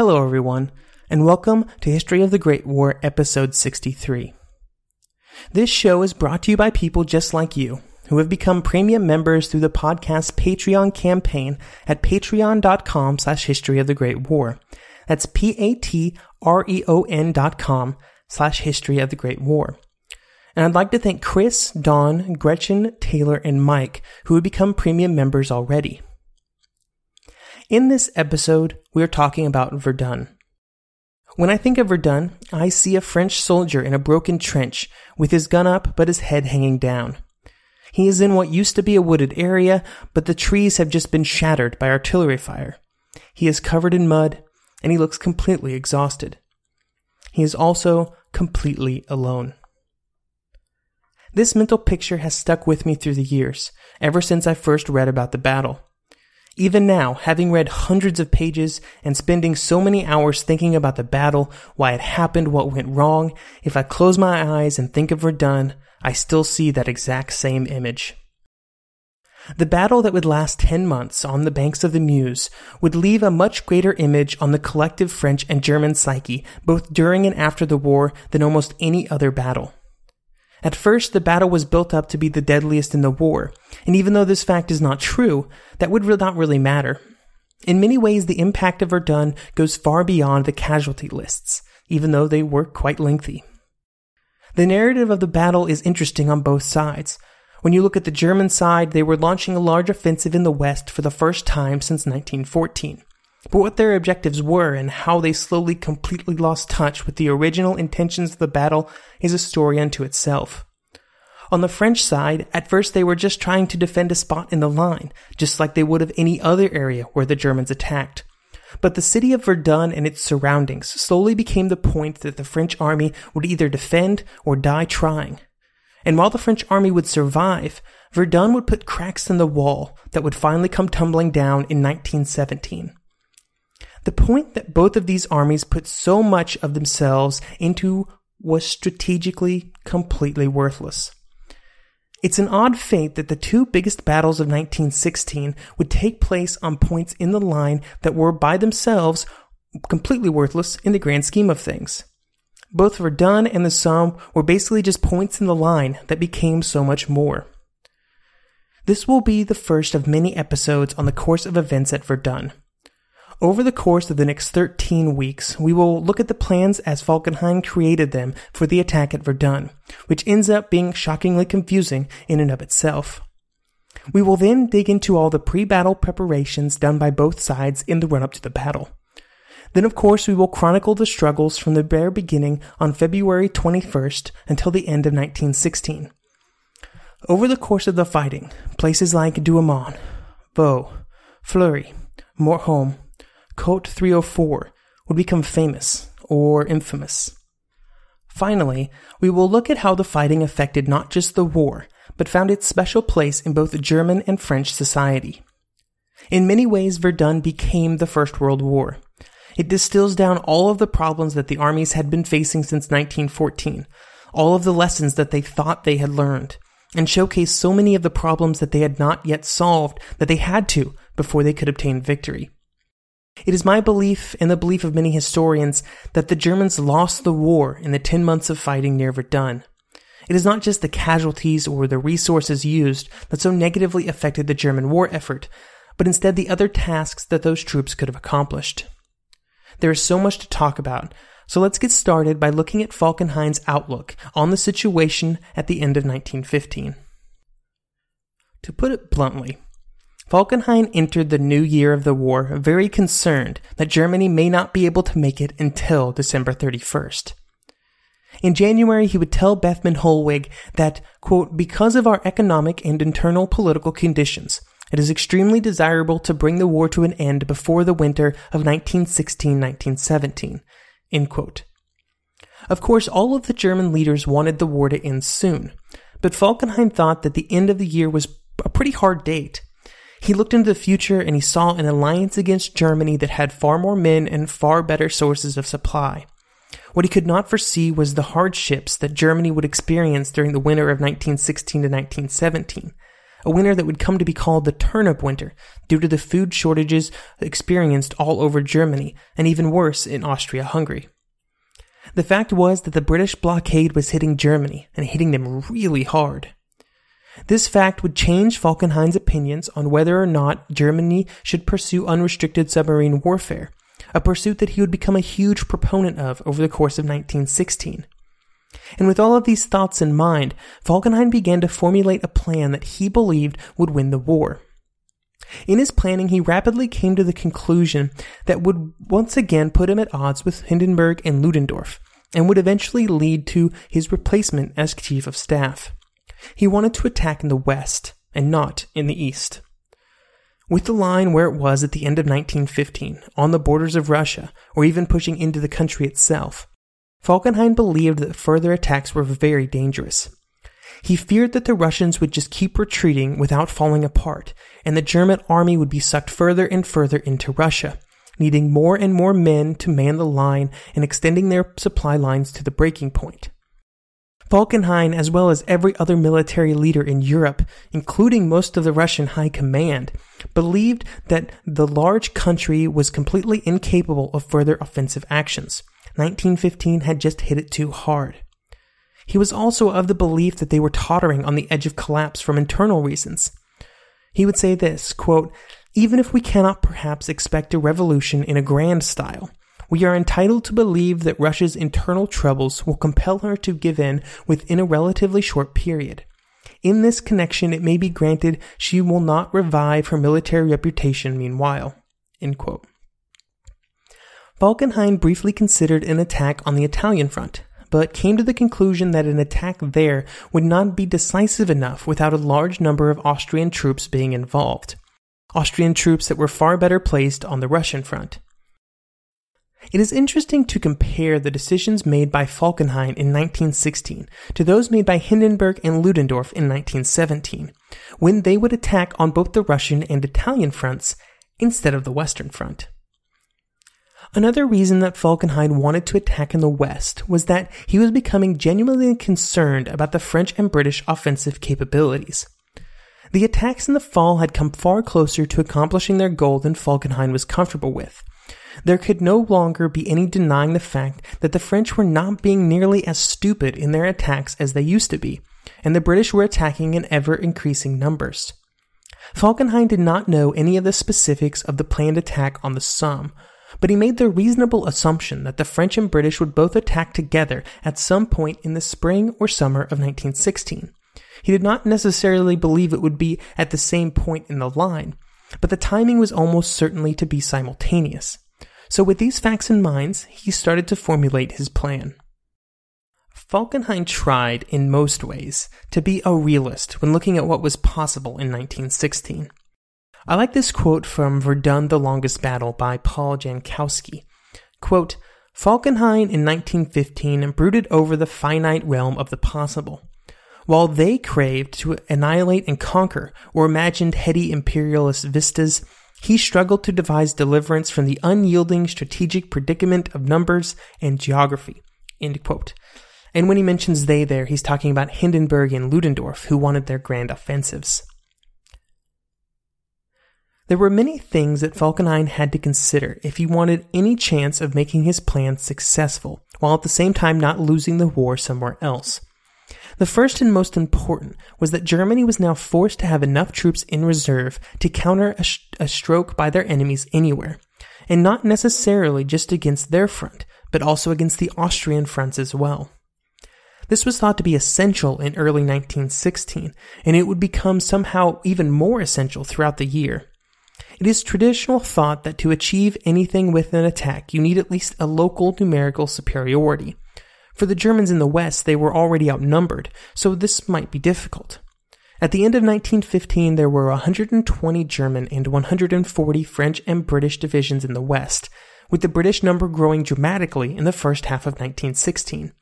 Hello, everyone, and welcome to History of the Great War, Episode 63. This show is brought to you by people just like you who have become premium members through the podcast's Patreon campaign at patreon.com slash history of the Great War. That's P-A-T-R-E-O-N dot com slash history of the Great War. And I'd like to thank Chris, Don, Gretchen, Taylor, and Mike who have become premium members already. In this episode, we are talking about Verdun. When I think of Verdun, I see a French soldier in a broken trench with his gun up but his head hanging down. He is in what used to be a wooded area, but the trees have just been shattered by artillery fire. He is covered in mud, and he looks completely exhausted. He is also completely alone. This mental picture has stuck with me through the years, ever since I first read about the battle. Even now, having read hundreds of pages and spending so many hours thinking about the battle, why it happened, what went wrong, if I close my eyes and think of Verdun, I still see that exact same image. The battle that would last 10 months on the banks of the Meuse would leave a much greater image on the collective French and German psyche, both during and after the war, than almost any other battle. At first, the battle was built up to be the deadliest in the war, and even though this fact is not true, that would not really matter. In many ways, the impact of Verdun goes far beyond the casualty lists, even though they were quite lengthy. The narrative of the battle is interesting on both sides. When you look at the German side, they were launching a large offensive in the West for the first time since 1914. But what their objectives were and how they slowly completely lost touch with the original intentions of the battle is a story unto itself. On the French side, at first they were just trying to defend a spot in the line, just like they would of any other area where the Germans attacked. But the city of Verdun and its surroundings slowly became the point that the French army would either defend or die trying. And while the French army would survive, Verdun would put cracks in the wall that would finally come tumbling down in 1917. The point that both of these armies put so much of themselves into was strategically completely worthless. It's an odd fate that the two biggest battles of 1916 would take place on points in the line that were by themselves completely worthless in the grand scheme of things. Both Verdun and the Somme were basically just points in the line that became so much more. This will be the first of many episodes on the course of events at Verdun. Over the course of the next 13 weeks, we will look at the plans as Falkenhayn created them for the attack at Verdun, which ends up being shockingly confusing in and of itself. We will then dig into all the pre-battle preparations done by both sides in the run-up to the battle. Then, of course, we will chronicle the struggles from the bare beginning on February 21st until the end of 1916. Over the course of the fighting, places like Douaumont, Vaux, Fleury, Mort-Homme, Côte 304 would become famous or infamous. Finally, we will look at how the fighting affected not just the war, but found its special place in both German and French society. In many ways, Verdun became the First World War. It distills down all of the problems that the armies had been facing since 1914, all of the lessons that they thought they had learned, and showcase so many of the problems that they had not yet solved that they had to before they could obtain victory. It is my belief, and the belief of many historians, that the Germans lost the war in the 10 months of fighting near Verdun. It is not just the casualties or the resources used that so negatively affected the German war effort, but instead the other tasks that those troops could have accomplished. There is so much to talk about, so let's get started by looking at Falkenhayn's outlook on the situation at the end of 1915. To put it bluntly, Falkenhayn entered the new year of the war very concerned that Germany may not be able to make it until December 31st. In January, he would tell Bethmann Hollweg that, quote, because of our economic and internal political conditions, it is extremely desirable to bring the war to an end before the winter of 1916-1917, end quote. Of course, all of the German leaders wanted the war to end soon, but Falkenhayn thought that the end of the year was a pretty hard date. He looked into the future and he saw an alliance against Germany that had far more men and far better sources of supply. What he could not foresee was the hardships that Germany would experience during the winter of 1916 to 1917, a winter that would come to be called the turnip winter due to the food shortages experienced all over Germany, and even worse in Austria Hungary. The fact was that the British blockade was hitting Germany, and hitting them really hard. This fact would change Falkenhayn's opinions on whether or not Germany should pursue unrestricted submarine warfare, a pursuit that he would become a huge proponent of over the course of 1916. And with all of these thoughts in mind, Falkenhayn began to formulate a plan that he believed would win the war. In his planning, he rapidly came to the conclusion that would once again put him at odds with Hindenburg and Ludendorff, and would eventually lead to his replacement as chief of staff. He wanted to attack in the west, and not in the east. With the line where it was at the end of 1915, on the borders of Russia, or even pushing into the country itself, Falkenhayn believed that further attacks were very dangerous. He feared that the Russians would just keep retreating without falling apart, and the German army would be sucked further and further into Russia, needing more and more men to man the line and extending their supply lines to the breaking point. Falkenhayn, as well as every other military leader in Europe, including most of the Russian high command, believed that the large country was completely incapable of further offensive actions. 1915 had just hit it too hard. He was also of the belief that they were tottering on the edge of collapse from internal reasons. He would say this, quote, even if we cannot perhaps expect a revolution in a grand style, we are entitled to believe that Russia's internal troubles will compel her to give in within a relatively short period. In this connection, it may be granted she will not revive her military reputation meanwhile. Falkenhayn briefly considered an attack on the Italian front, but came to the conclusion that an attack there would not be decisive enough without a large number of Austrian troops being involved. Austrian troops that were far better placed on the Russian front. It is interesting to compare the decisions made by Falkenhayn in 1916 to those made by Hindenburg and Ludendorff in 1917, when they would attack on both the Russian and Italian fronts instead of the Western Front. Another reason that Falkenhayn wanted to attack in the West was that he was becoming genuinely concerned about the French and British offensive capabilities. The attacks in the fall had come far closer to accomplishing their goal than Falkenhayn was comfortable with, there could no longer be any denying the fact that the French were not being nearly as stupid in their attacks as they used to be, and the British were attacking in ever increasing numbers. Falkenhayn did not know any of the specifics of the planned attack on the Somme, but he made the reasonable assumption that the French and British would both attack together at some point in the spring or summer of 1916. He did not necessarily believe it would be at the same point in the line, but the timing was almost certainly to be simultaneous. So, with these facts in mind, he started to formulate his plan. Falkenhayn tried, in most ways, to be a realist when looking at what was possible in 1916. I like this quote from Verdun the Longest Battle by Paul Jankowski. Quote, Falkenhayn in 1915 brooded over the finite realm of the possible. While they craved to annihilate and conquer or imagined heady imperialist vistas, he struggled to devise deliverance from the unyielding strategic predicament of numbers and geography. And when he mentions they there, he's talking about Hindenburg and Ludendorff, who wanted their grand offensives. There were many things that Falkenhayn had to consider if he wanted any chance of making his plan successful, while at the same time not losing the war somewhere else. The first and most important was that Germany was now forced to have enough troops in reserve to counter a, sh- a, stroke by their enemies anywhere, and not necessarily just against their front, but also against the Austrian fronts as well. This was thought to be essential in early 1916, and it would become somehow even more essential throughout the year. It is traditional thought that to achieve anything with an attack, you need at least a local numerical superiority. For the Germans in the West, they were already outnumbered, so this might be difficult. At the end of 1915, there were 120 German and 140 French and British divisions in the West, with the British number growing dramatically in the first half of 1916.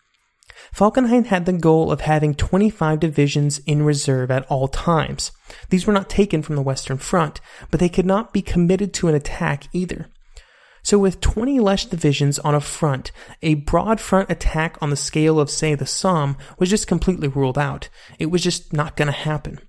Falkenhayn had the goal of having 25 divisions in reserve at all times. These were not taken from the Western Front, but they could not be committed to an attack either. So, with 20 less divisions on a front, a broad front attack on the scale of, say, the Somme was just completely ruled out. It was just not going to happen.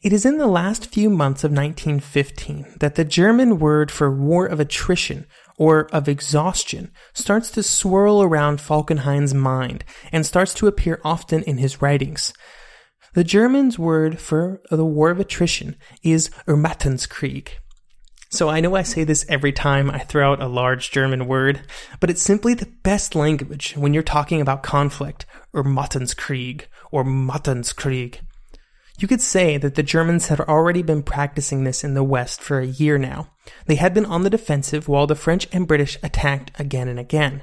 It is in the last few months of 1915 that the German word for war of attrition or of exhaustion starts to swirl around Falkenhayn's mind and starts to appear often in his writings. The German's word for the war of attrition is Ermattungskrieg. So I know I say this every time I throw out a large German word, but it's simply the best language when you're talking about conflict, Ermattungskrieg, or Mattungskrieg. You could say that the Germans had already been practicing this in the West for a year now. They had been on the defensive while the French and British attacked again and again.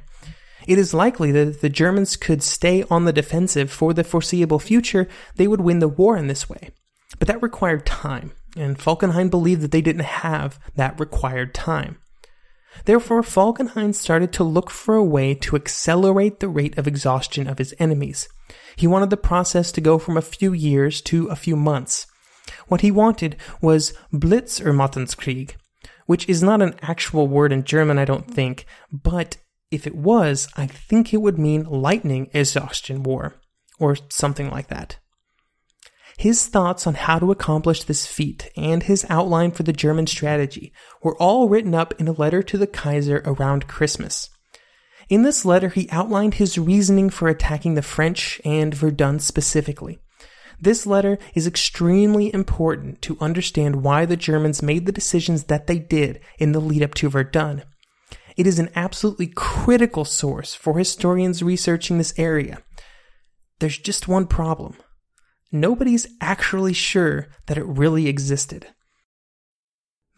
It is likely that if the Germans could stay on the defensive for the foreseeable future, they would win the war in this way. But that required time, and Falkenhayn believed that they didn't have that required time. Therefore, Falkenhayn started to look for a way to accelerate the rate of exhaustion of his enemies. He wanted the process to go from a few years to a few months. What he wanted was Blitzermattungskrieg, which is not an actual word in German, I don't think, but if it was, I think it would mean lightning exhaustion war, or something like that. His thoughts on how to accomplish this feat and his outline for the German strategy were all written up in a letter to the Kaiser around Christmas. In this letter, he outlined his reasoning for attacking the French and Verdun specifically. This letter is extremely important to understand why the Germans made the decisions that they did in the lead up to Verdun. It is an absolutely critical source for historians researching this area. There's just one problem. Nobody's actually sure that it really existed.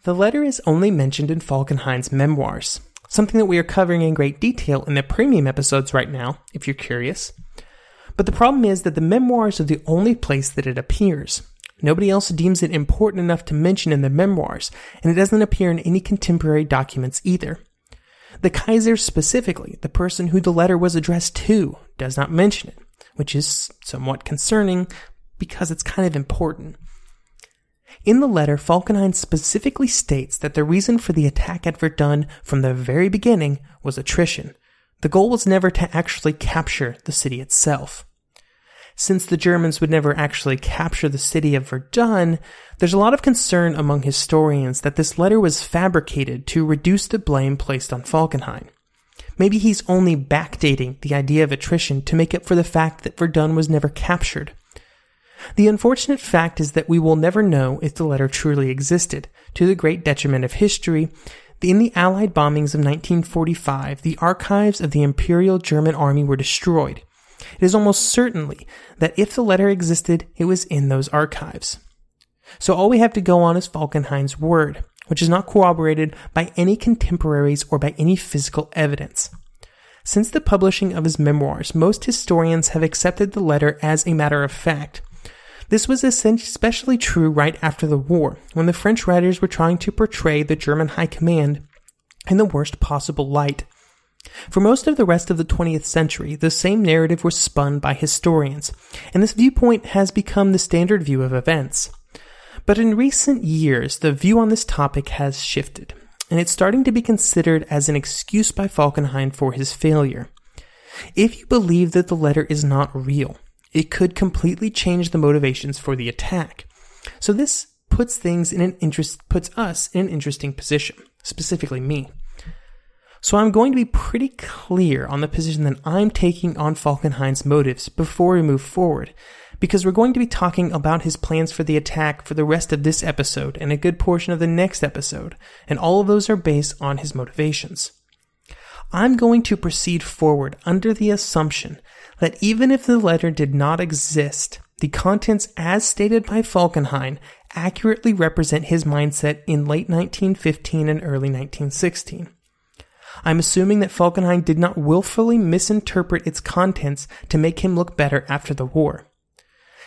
The letter is only mentioned in Falkenhayn's memoirs, something that we are covering in great detail in the premium episodes right now, if you're curious. But the problem is that the memoirs are the only place that it appears. Nobody else deems it important enough to mention in the memoirs, and it doesn't appear in any contemporary documents either. The Kaiser specifically, the person who the letter was addressed to, does not mention it, which is somewhat concerning because it's kind of important. In the letter, Falkenhayn specifically states that the reason for the attack at Verdun from the very beginning was attrition. The goal was never to actually capture the city itself. Since the Germans would never actually capture the city of Verdun, there's a lot of concern among historians that this letter was fabricated to reduce the blame placed on Falkenhayn. Maybe he's only backdating the idea of attrition to make up for the fact that Verdun was never captured. The unfortunate fact is that we will never know if the letter truly existed, to the great detriment of history. In the Allied bombings of 1945, the archives of the Imperial German Army were destroyed. It is almost certainly that if the letter existed, it was in those archives. So all we have to go on is Falkenhayn's word, which is not corroborated by any contemporaries or by any physical evidence. Since the publishing of his memoirs, most historians have accepted the letter as a matter of fact, this was especially true right after the war, when the French writers were trying to portray the German high command in the worst possible light. For most of the rest of the 20th century, the same narrative was spun by historians, and this viewpoint has become the standard view of events. But in recent years, the view on this topic has shifted, and it's starting to be considered as an excuse by Falkenhayn for his failure. If you believe that the letter is not real, it could completely change the motivations for the attack. So this puts things in an interest, puts us in an interesting position, specifically me. So I'm going to be pretty clear on the position that I'm taking on Falkenhayn's motives before we move forward, because we're going to be talking about his plans for the attack for the rest of this episode and a good portion of the next episode, and all of those are based on his motivations. I'm going to proceed forward under the assumption that even if the letter did not exist, the contents as stated by Falkenhayn accurately represent his mindset in late 1915 and early 1916. I'm assuming that Falkenhayn did not willfully misinterpret its contents to make him look better after the war.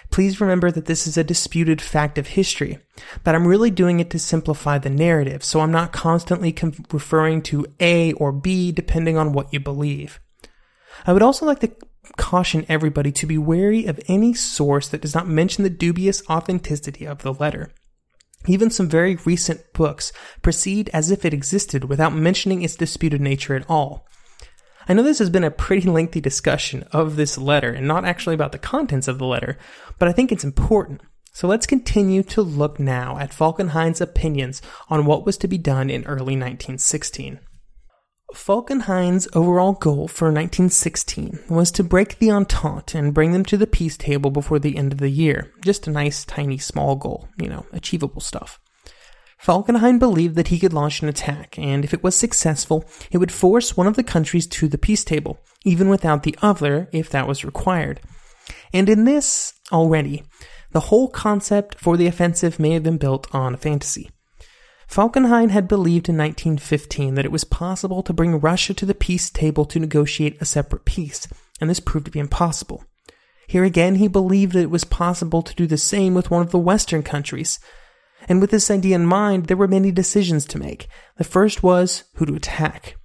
Please remember that this is a disputed fact of history, but I'm really doing it to simplify the narrative, so I'm not constantly referring to A or B depending on what you believe. I would also like to caution everybody to be wary of any source that does not mention the dubious authenticity of the letter. Even some very recent books proceed as if it existed without mentioning its disputed nature at all. I know this has been a pretty lengthy discussion of this letter and not actually about the contents of the letter, but I think it's important. So let's continue to look now at Falkenhayn's opinions on what was to be done in early 1916. Falkenhayn's overall goal for 1916 was to break the Entente and bring them to the peace table before the end of the year. Just a nice, tiny, small goal, you know, achievable stuff. Falkenhayn believed that he could launch an attack, and if it was successful, it would force one of the countries to the peace table, even without the other if that was required. And in this, already, the whole concept for the offensive may have been built on a fantasy. Falkenhayn had believed in 1915 that it was possible to bring Russia to the peace table to negotiate a separate peace, and this proved to be impossible. Here again, he believed that it was possible to do the same with one of the Western countries, and with this idea in mind, there were many decisions to make. The first was who to attack.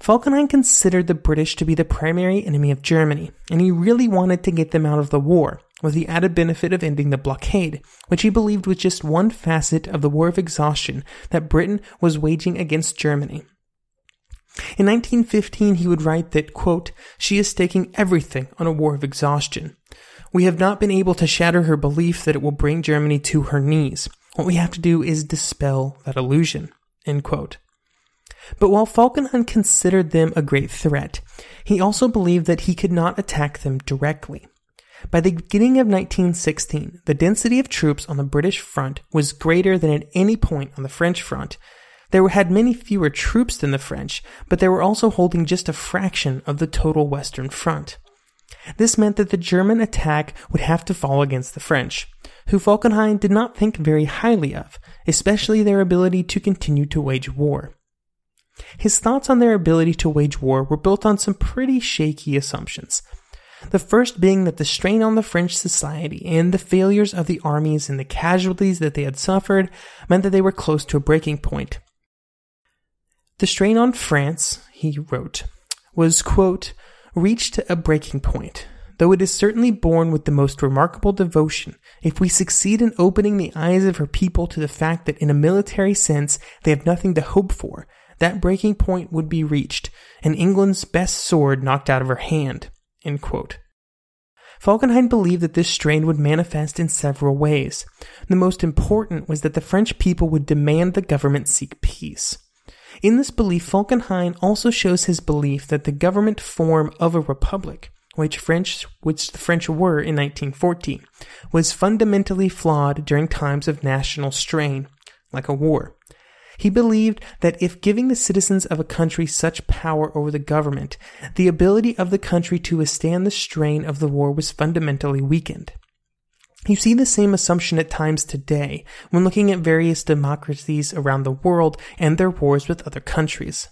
Falkenhayn considered the British to be the primary enemy of Germany, and he really wanted to get them out of the war, with the added benefit of ending the blockade, which he believed was just one facet of the war of exhaustion that Britain was waging against Germany. In 1915, he would write that, quote, she is staking everything on a war of exhaustion. We have not been able to shatter her belief that it will bring Germany to her knees. What we have to do is dispel that illusion. End quote. But while Falkenhayn considered them a great threat, he also believed that he could not attack them directly. By the beginning of 1916, the density of troops on the British front was greater than at any point on the French front. There had many fewer troops than the French, but they were also holding just a fraction of the total Western front. This meant that the German attack would have to fall against the French who Falkenhayn did not think very highly of, especially their ability to continue to wage war. His thoughts on their ability to wage war were built on some pretty shaky assumptions. The first being that the strain on the French society and the failures of the armies and the casualties that they had suffered meant that they were close to a breaking point. The strain on France, he wrote, was, quote, reached a breaking point though it is certainly borne with the most remarkable devotion, if we succeed in opening the eyes of her people to the fact that in a military sense they have nothing to hope for, that breaking point would be reached, and England's best sword knocked out of her hand. Falkenhayn believed that this strain would manifest in several ways. The most important was that the French people would demand the government seek peace. In this belief, Falkenhayn also shows his belief that the government form of a republic which French, which the French were in 1914, was fundamentally flawed during times of national strain, like a war. He believed that if giving the citizens of a country such power over the government, the ability of the country to withstand the strain of the war was fundamentally weakened. You see the same assumption at times today when looking at various democracies around the world and their wars with other countries.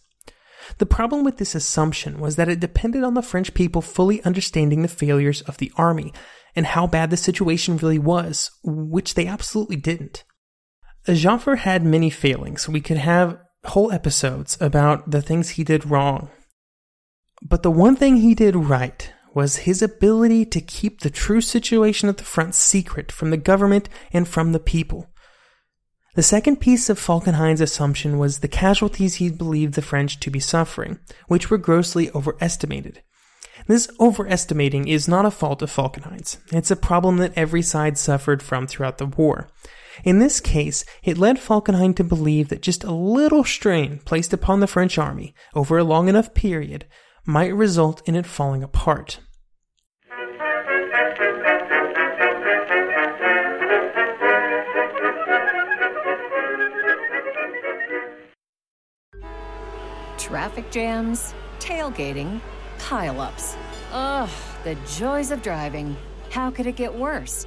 The problem with this assumption was that it depended on the French people fully understanding the failures of the army and how bad the situation really was, which they absolutely didn't. Joffre had many failings. We could have whole episodes about the things he did wrong. But the one thing he did right was his ability to keep the true situation at the front secret from the government and from the people. The second piece of Falkenhayn's assumption was the casualties he believed the French to be suffering, which were grossly overestimated. This overestimating is not a fault of Falkenhayn's. It's a problem that every side suffered from throughout the war. In this case, it led Falkenhayn to believe that just a little strain placed upon the French army over a long enough period might result in it falling apart. Traffic jams, tailgating, pileups. Ugh, the joys of driving. How could it get worse?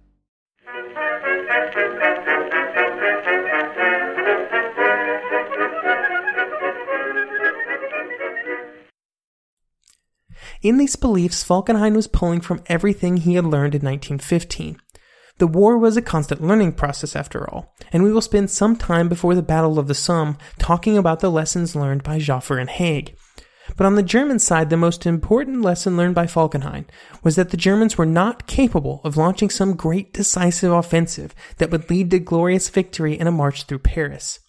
In these beliefs, Falkenhayn was pulling from everything he had learned in 1915. The war was a constant learning process, after all, and we will spend some time before the Battle of the Somme talking about the lessons learned by Joffre and Haig. But on the German side, the most important lesson learned by Falkenhayn was that the Germans were not capable of launching some great decisive offensive that would lead to glorious victory in a march through Paris.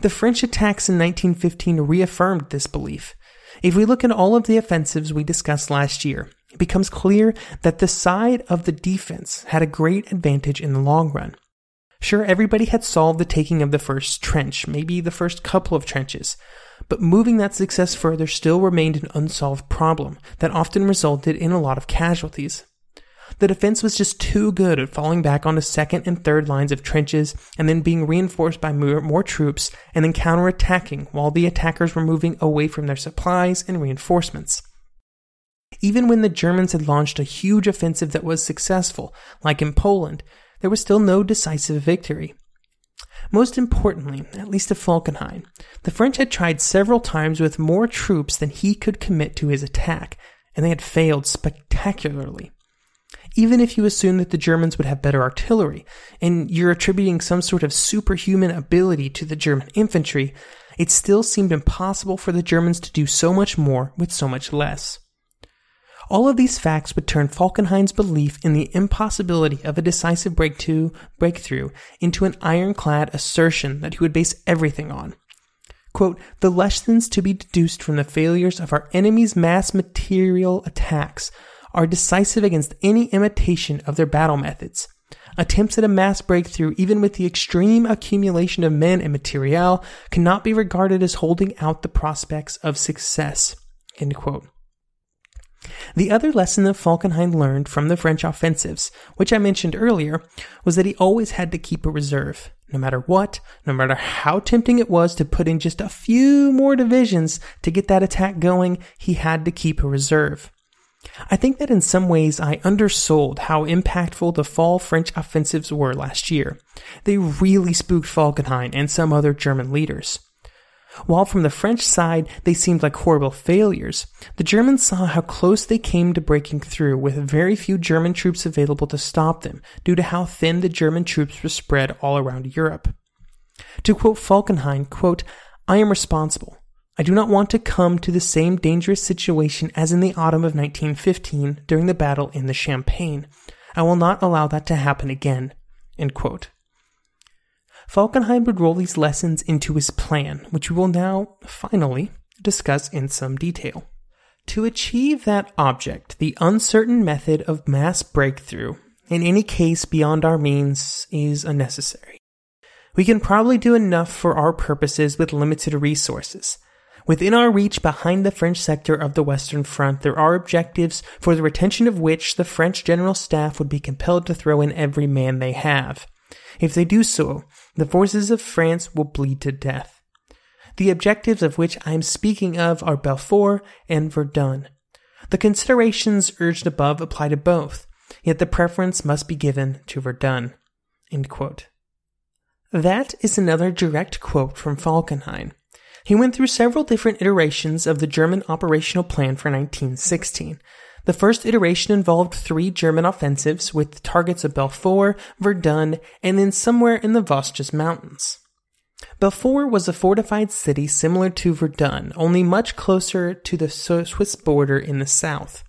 The French attacks in 1915 reaffirmed this belief. If we look at all of the offensives we discussed last year, it becomes clear that the side of the defense had a great advantage in the long run. Sure, everybody had solved the taking of the first trench, maybe the first couple of trenches, but moving that success further still remained an unsolved problem that often resulted in a lot of casualties. The defense was just too good at falling back onto second and third lines of trenches and then being reinforced by more, more troops and then counterattacking while the attackers were moving away from their supplies and reinforcements. Even when the Germans had launched a huge offensive that was successful, like in Poland, there was still no decisive victory. Most importantly, at least at Falkenhayn, the French had tried several times with more troops than he could commit to his attack, and they had failed spectacularly even if you assume that the Germans would have better artillery, and you're attributing some sort of superhuman ability to the German infantry, it still seemed impossible for the Germans to do so much more with so much less. All of these facts would turn Falkenhayn's belief in the impossibility of a decisive breakthrough, breakthrough into an ironclad assertion that he would base everything on. Quote, the lessons to be deduced from the failures of our enemy's mass material attacks are decisive against any imitation of their battle methods. Attempts at a mass breakthrough, even with the extreme accumulation of men and materiel, cannot be regarded as holding out the prospects of success. The other lesson that Falkenhayn learned from the French offensives, which I mentioned earlier, was that he always had to keep a reserve. No matter what, no matter how tempting it was to put in just a few more divisions to get that attack going, he had to keep a reserve. I think that in some ways I undersold how impactful the fall French offensives were last year. They really spooked Falkenhayn and some other German leaders. While from the French side they seemed like horrible failures, the Germans saw how close they came to breaking through with very few German troops available to stop them due to how thin the German troops were spread all around Europe. To quote Falkenhayn, quote, I am responsible. I do not want to come to the same dangerous situation as in the autumn of 1915 during the battle in the Champagne. I will not allow that to happen again. Falkenhayn would roll these lessons into his plan, which we will now, finally, discuss in some detail. To achieve that object, the uncertain method of mass breakthrough, in any case beyond our means, is unnecessary. We can probably do enough for our purposes with limited resources. Within our reach behind the French sector of the Western Front, there are objectives for the retention of which the French General Staff would be compelled to throw in every man they have. If they do so, the forces of France will bleed to death. The objectives of which I am speaking of are Belfort and Verdun. The considerations urged above apply to both, yet the preference must be given to Verdun. That is another direct quote from Falkenhayn. He went through several different iterations of the German operational plan for 1916. The first iteration involved three German offensives with targets of Belfort, Verdun, and then somewhere in the Vosges Mountains. Belfort was a fortified city similar to Verdun, only much closer to the Swiss border in the south.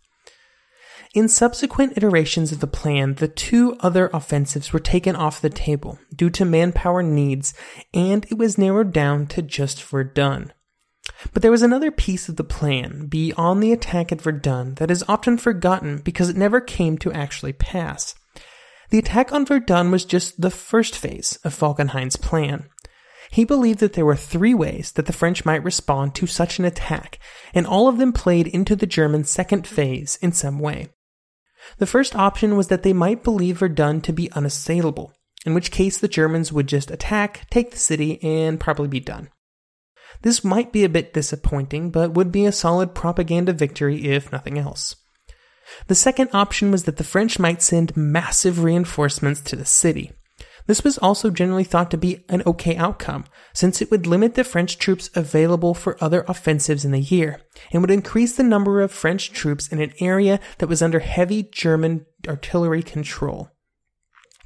In subsequent iterations of the plan, the two other offensives were taken off the table due to manpower needs, and it was narrowed down to just Verdun. But there was another piece of the plan beyond the attack at Verdun that is often forgotten because it never came to actually pass. The attack on Verdun was just the first phase of Falkenhayn's plan. He believed that there were three ways that the French might respond to such an attack, and all of them played into the German second phase in some way. The first option was that they might believe Verdun to be unassailable, in which case the Germans would just attack, take the city, and probably be done. This might be a bit disappointing, but would be a solid propaganda victory if nothing else. The second option was that the French might send massive reinforcements to the city. This was also generally thought to be an okay outcome, since it would limit the French troops available for other offensives in the year, and would increase the number of French troops in an area that was under heavy German artillery control.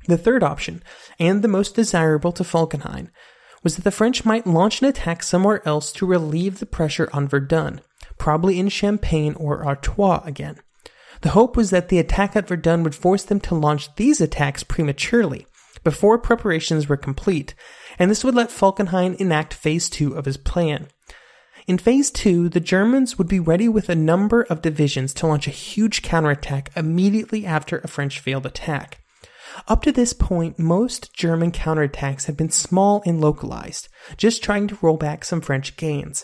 The third option, and the most desirable to Falkenhayn, was that the French might launch an attack somewhere else to relieve the pressure on Verdun, probably in Champagne or Artois again. The hope was that the attack at Verdun would force them to launch these attacks prematurely, before preparations were complete, and this would let Falkenhayn enact phase two of his plan. In phase two, the Germans would be ready with a number of divisions to launch a huge counterattack immediately after a French failed attack. Up to this point, most German counterattacks had been small and localized, just trying to roll back some French gains.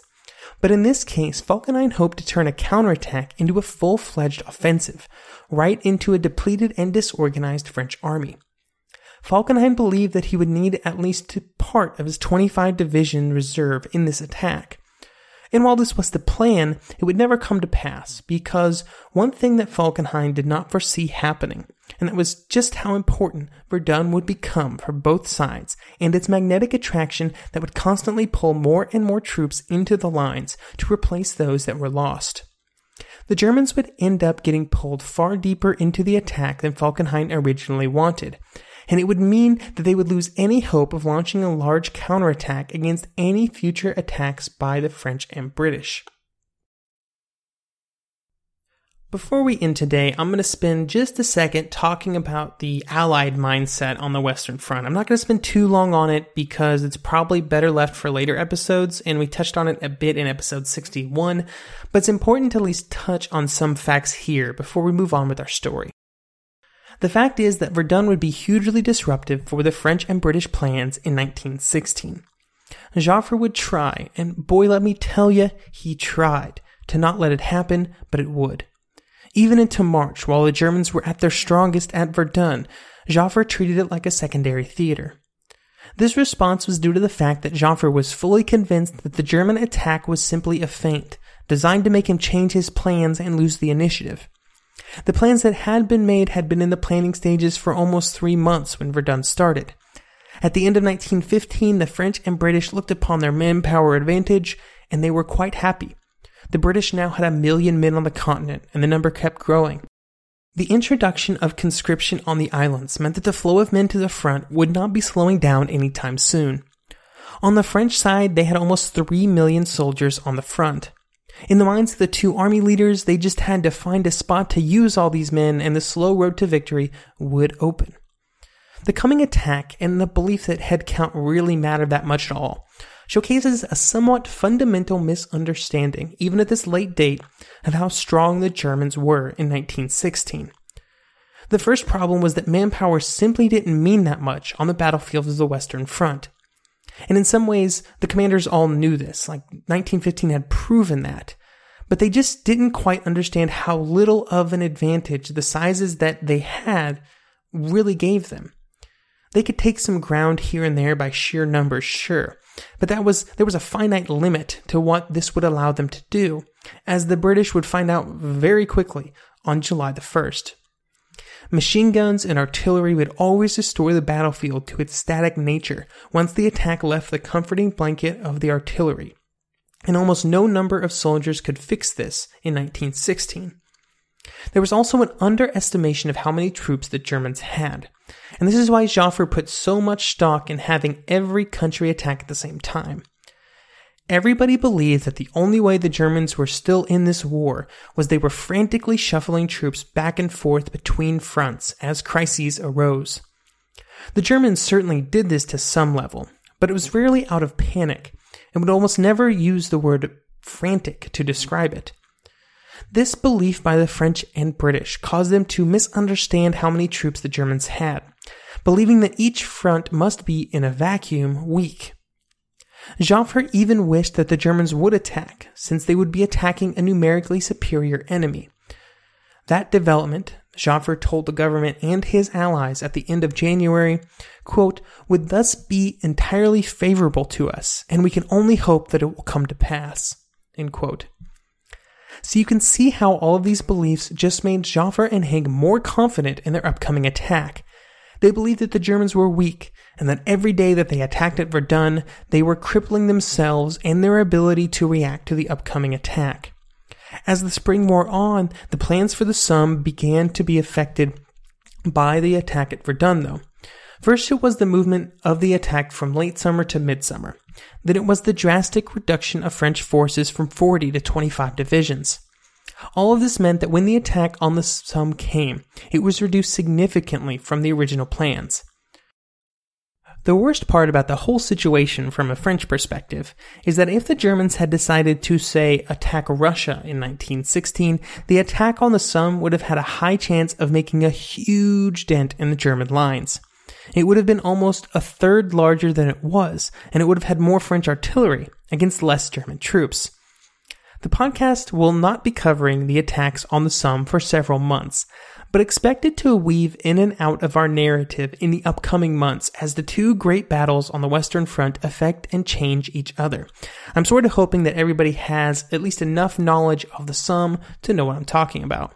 But in this case, Falkenhayn hoped to turn a counterattack into a full fledged offensive, right into a depleted and disorganized French army. Falkenhayn believed that he would need at least part of his 25 division reserve in this attack. And while this was the plan, it would never come to pass because one thing that Falkenhayn did not foresee happening, and that was just how important Verdun would become for both sides and its magnetic attraction that would constantly pull more and more troops into the lines to replace those that were lost. The Germans would end up getting pulled far deeper into the attack than Falkenhayn originally wanted, and it would mean that they would lose any hope of launching a large counterattack against any future attacks by the French and British. Before we end today, I'm going to spend just a second talking about the Allied mindset on the Western Front. I'm not going to spend too long on it because it's probably better left for later episodes, and we touched on it a bit in episode 61, but it's important to at least touch on some facts here before we move on with our story. The fact is that Verdun would be hugely disruptive for the French and British plans in 1916. Joffre would try, and boy, let me tell you, he tried to not let it happen, but it would. Even into March, while the Germans were at their strongest at Verdun, Joffre treated it like a secondary theater. This response was due to the fact that Joffre was fully convinced that the German attack was simply a feint, designed to make him change his plans and lose the initiative. The plans that had been made had been in the planning stages for almost three months when Verdun started. At the end of 1915, the French and British looked upon their manpower advantage, and they were quite happy. The British now had a million men on the continent, and the number kept growing. The introduction of conscription on the islands meant that the flow of men to the front would not be slowing down anytime soon. On the French side, they had almost 3 million soldiers on the front. In the minds of the two army leaders, they just had to find a spot to use all these men, and the slow road to victory would open. The coming attack and the belief that headcount really mattered that much at all showcases a somewhat fundamental misunderstanding, even at this late date, of how strong the Germans were in 1916. The first problem was that manpower simply didn't mean that much on the battlefield of the Western Front. And in some ways, the commanders all knew this, like 1915 had proven that. But they just didn't quite understand how little of an advantage the sizes that they had really gave them. They could take some ground here and there by sheer numbers, sure, but that was there was a finite limit to what this would allow them to do, as the British would find out very quickly on July the 1st. Machine guns and artillery would always restore the battlefield to its static nature once the attack left the comforting blanket of the artillery. And almost no number of soldiers could fix this in 1916. There was also an underestimation of how many troops the Germans had, and this is why Joffre put so much stock in having every country attack at the same time. Everybody believed that the only way the Germans were still in this war was they were frantically shuffling troops back and forth between fronts as crises arose. The Germans certainly did this to some level, but it was rarely out of panic, and would almost never use the word frantic to describe it. This belief by the French and British caused them to misunderstand how many troops the Germans had, believing that each front must be, in a vacuum, weak. Joffre even wished that the Germans would attack, since they would be attacking a numerically superior enemy. That development, Joffre told the government and his allies at the end of January, quote, would thus be entirely favorable to us, and we can only hope that it will come to pass. So you can see how all of these beliefs just made Joffre and Haig more confident in their upcoming attack. They believed that the Germans were weak, and that every day that they attacked at Verdun, they were crippling themselves and their ability to react to the upcoming attack. As the spring wore on, the plans for the Somme began to be affected by the attack at Verdun, though. First, it was the movement of the attack from late summer to midsummer. Then it was the drastic reduction of French forces from 40 to 25 divisions. All of this meant that when the attack on the Somme came, it was reduced significantly from the original plans. The worst part about the whole situation from a French perspective is that if the Germans had decided to, say, attack Russia in 1916, the attack on the Somme would have had a high chance of making a huge dent in the German lines. It would have been almost a third larger than it was, and it would have had more French artillery against less German troops. The podcast will not be covering the attacks on the Somme for several months, but expect it to weave in and out of our narrative in the upcoming months as the two great battles on the Western Front affect and change each other. I'm sort of hoping that everybody has at least enough knowledge of the Somme to know what I'm talking about.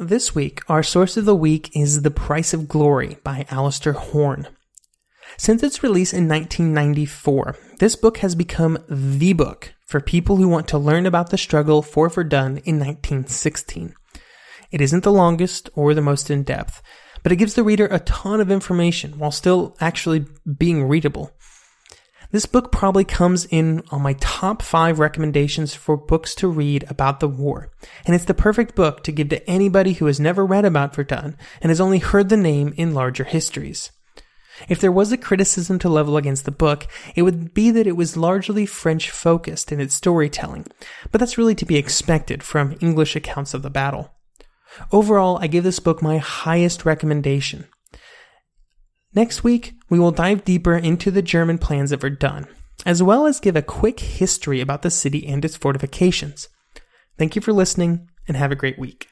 This week, our source of the week is The Price of Glory by Alistair Horne. Since its release in 1994, this book has become the book for people who want to learn about the struggle for Verdun in 1916. It isn't the longest or the most in depth, but it gives the reader a ton of information while still actually being readable. This book probably comes in on my top five recommendations for books to read about the war, and it's the perfect book to give to anybody who has never read about Verdun and has only heard the name in larger histories. If there was a criticism to level against the book, it would be that it was largely French focused in its storytelling, but that's really to be expected from English accounts of the battle. Overall, I give this book my highest recommendation. Next week, we will dive deeper into the German plans were done, as well as give a quick history about the city and its fortifications. Thank you for listening, and have a great week.